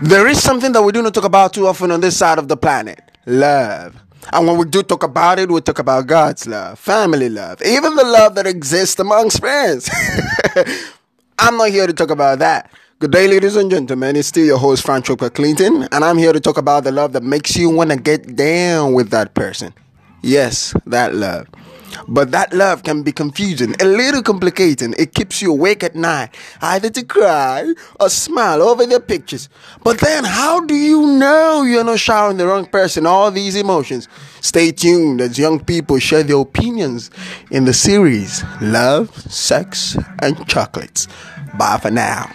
There is something that we do not talk about too often on this side of the planet love. And when we do talk about it, we talk about God's love, family love, even the love that exists amongst friends. I'm not here to talk about that. Good day, ladies and gentlemen. It's still your host, Frank Clinton, and I'm here to talk about the love that makes you want to get down with that person. Yes, that love. But that love can be confusing, a little complicating. It keeps you awake at night, either to cry or smile over their pictures. But then, how do you know you're not showering the wrong person all these emotions? Stay tuned as young people share their opinions in the series Love, Sex, and Chocolates. Bye for now.